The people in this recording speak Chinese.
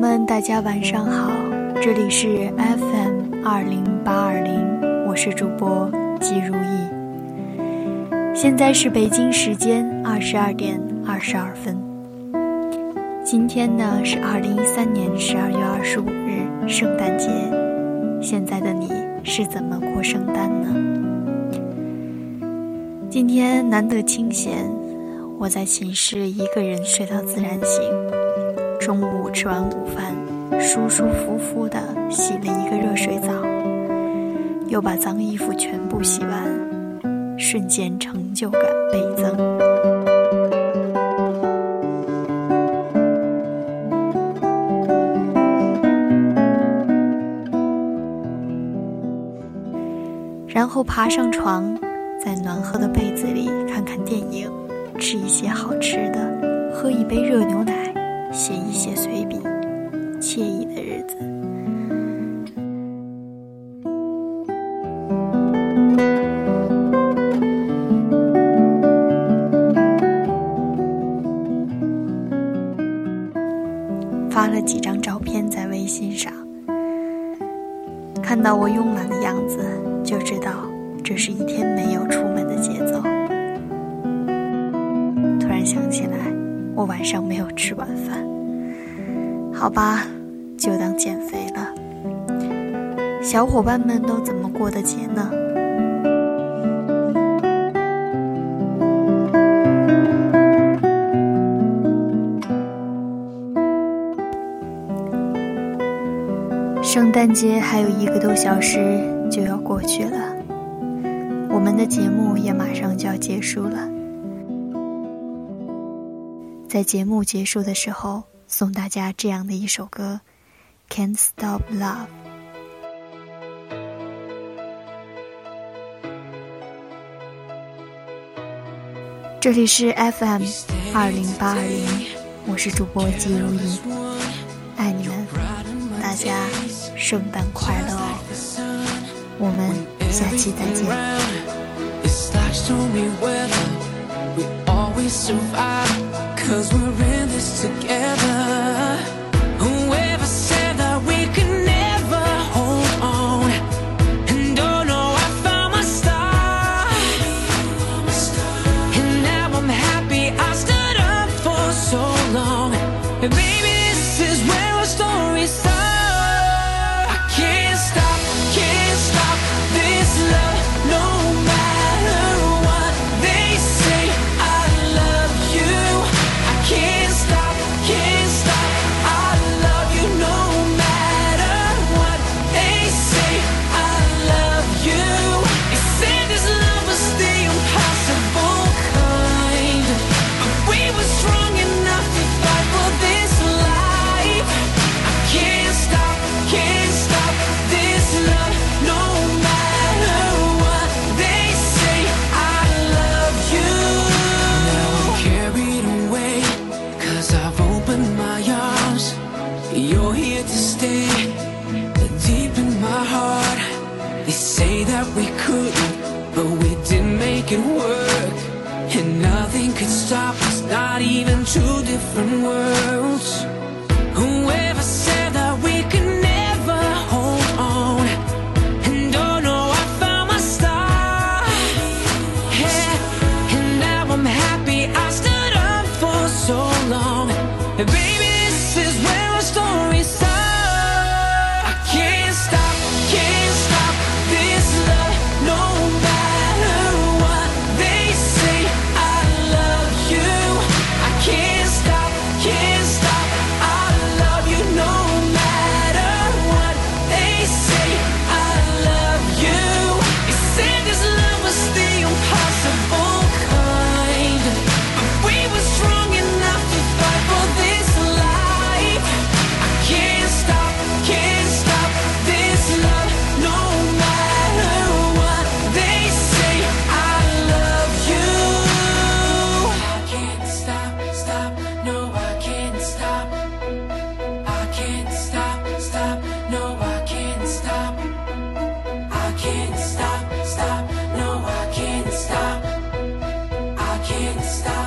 们大家晚上好，这里是 FM 二零八二零，我是主播季如意。现在是北京时间二十二点二十二分。今天呢是二零一三年十二月二十五日，圣诞节。现在的你是怎么过圣诞呢？今天难得清闲，我在寝室一个人睡到自然醒。中午吃完午饭，舒舒服服的洗了一个热水澡，又把脏衣服全部洗完，瞬间成就感倍增。然后爬上床，在暖和的被子里看看电影，吃一些好吃的，喝一杯热牛奶。写一写随笔，惬意的日子。发了几张照片在微信上，看到我慵懒的样子，就知道这是一天没有出门的节奏。突然想起来。我晚上没有吃晚饭，好吧，就当减肥了。小伙伴们都怎么过的节呢？圣诞节还有一个多小时就要过去了，我们的节目也马上就要结束了。在节目结束的时候，送大家这样的一首歌，《Can't Stop Love》。这里是 FM 二零八二零，我是主播季如意，爱你们，大家圣诞快乐哦！我们下期再见。Cause we're in this together. Whoever said that we could never hold on. And oh no, I found my star. And now I'm happy I stood up for so long. And baby, this is where it work And nothing could stop us Not even two different worlds Whoever said that we could never hold on And oh no, I found my star yeah, and now I'm happy I stood up for so long. Baby, this is where our story can't stop.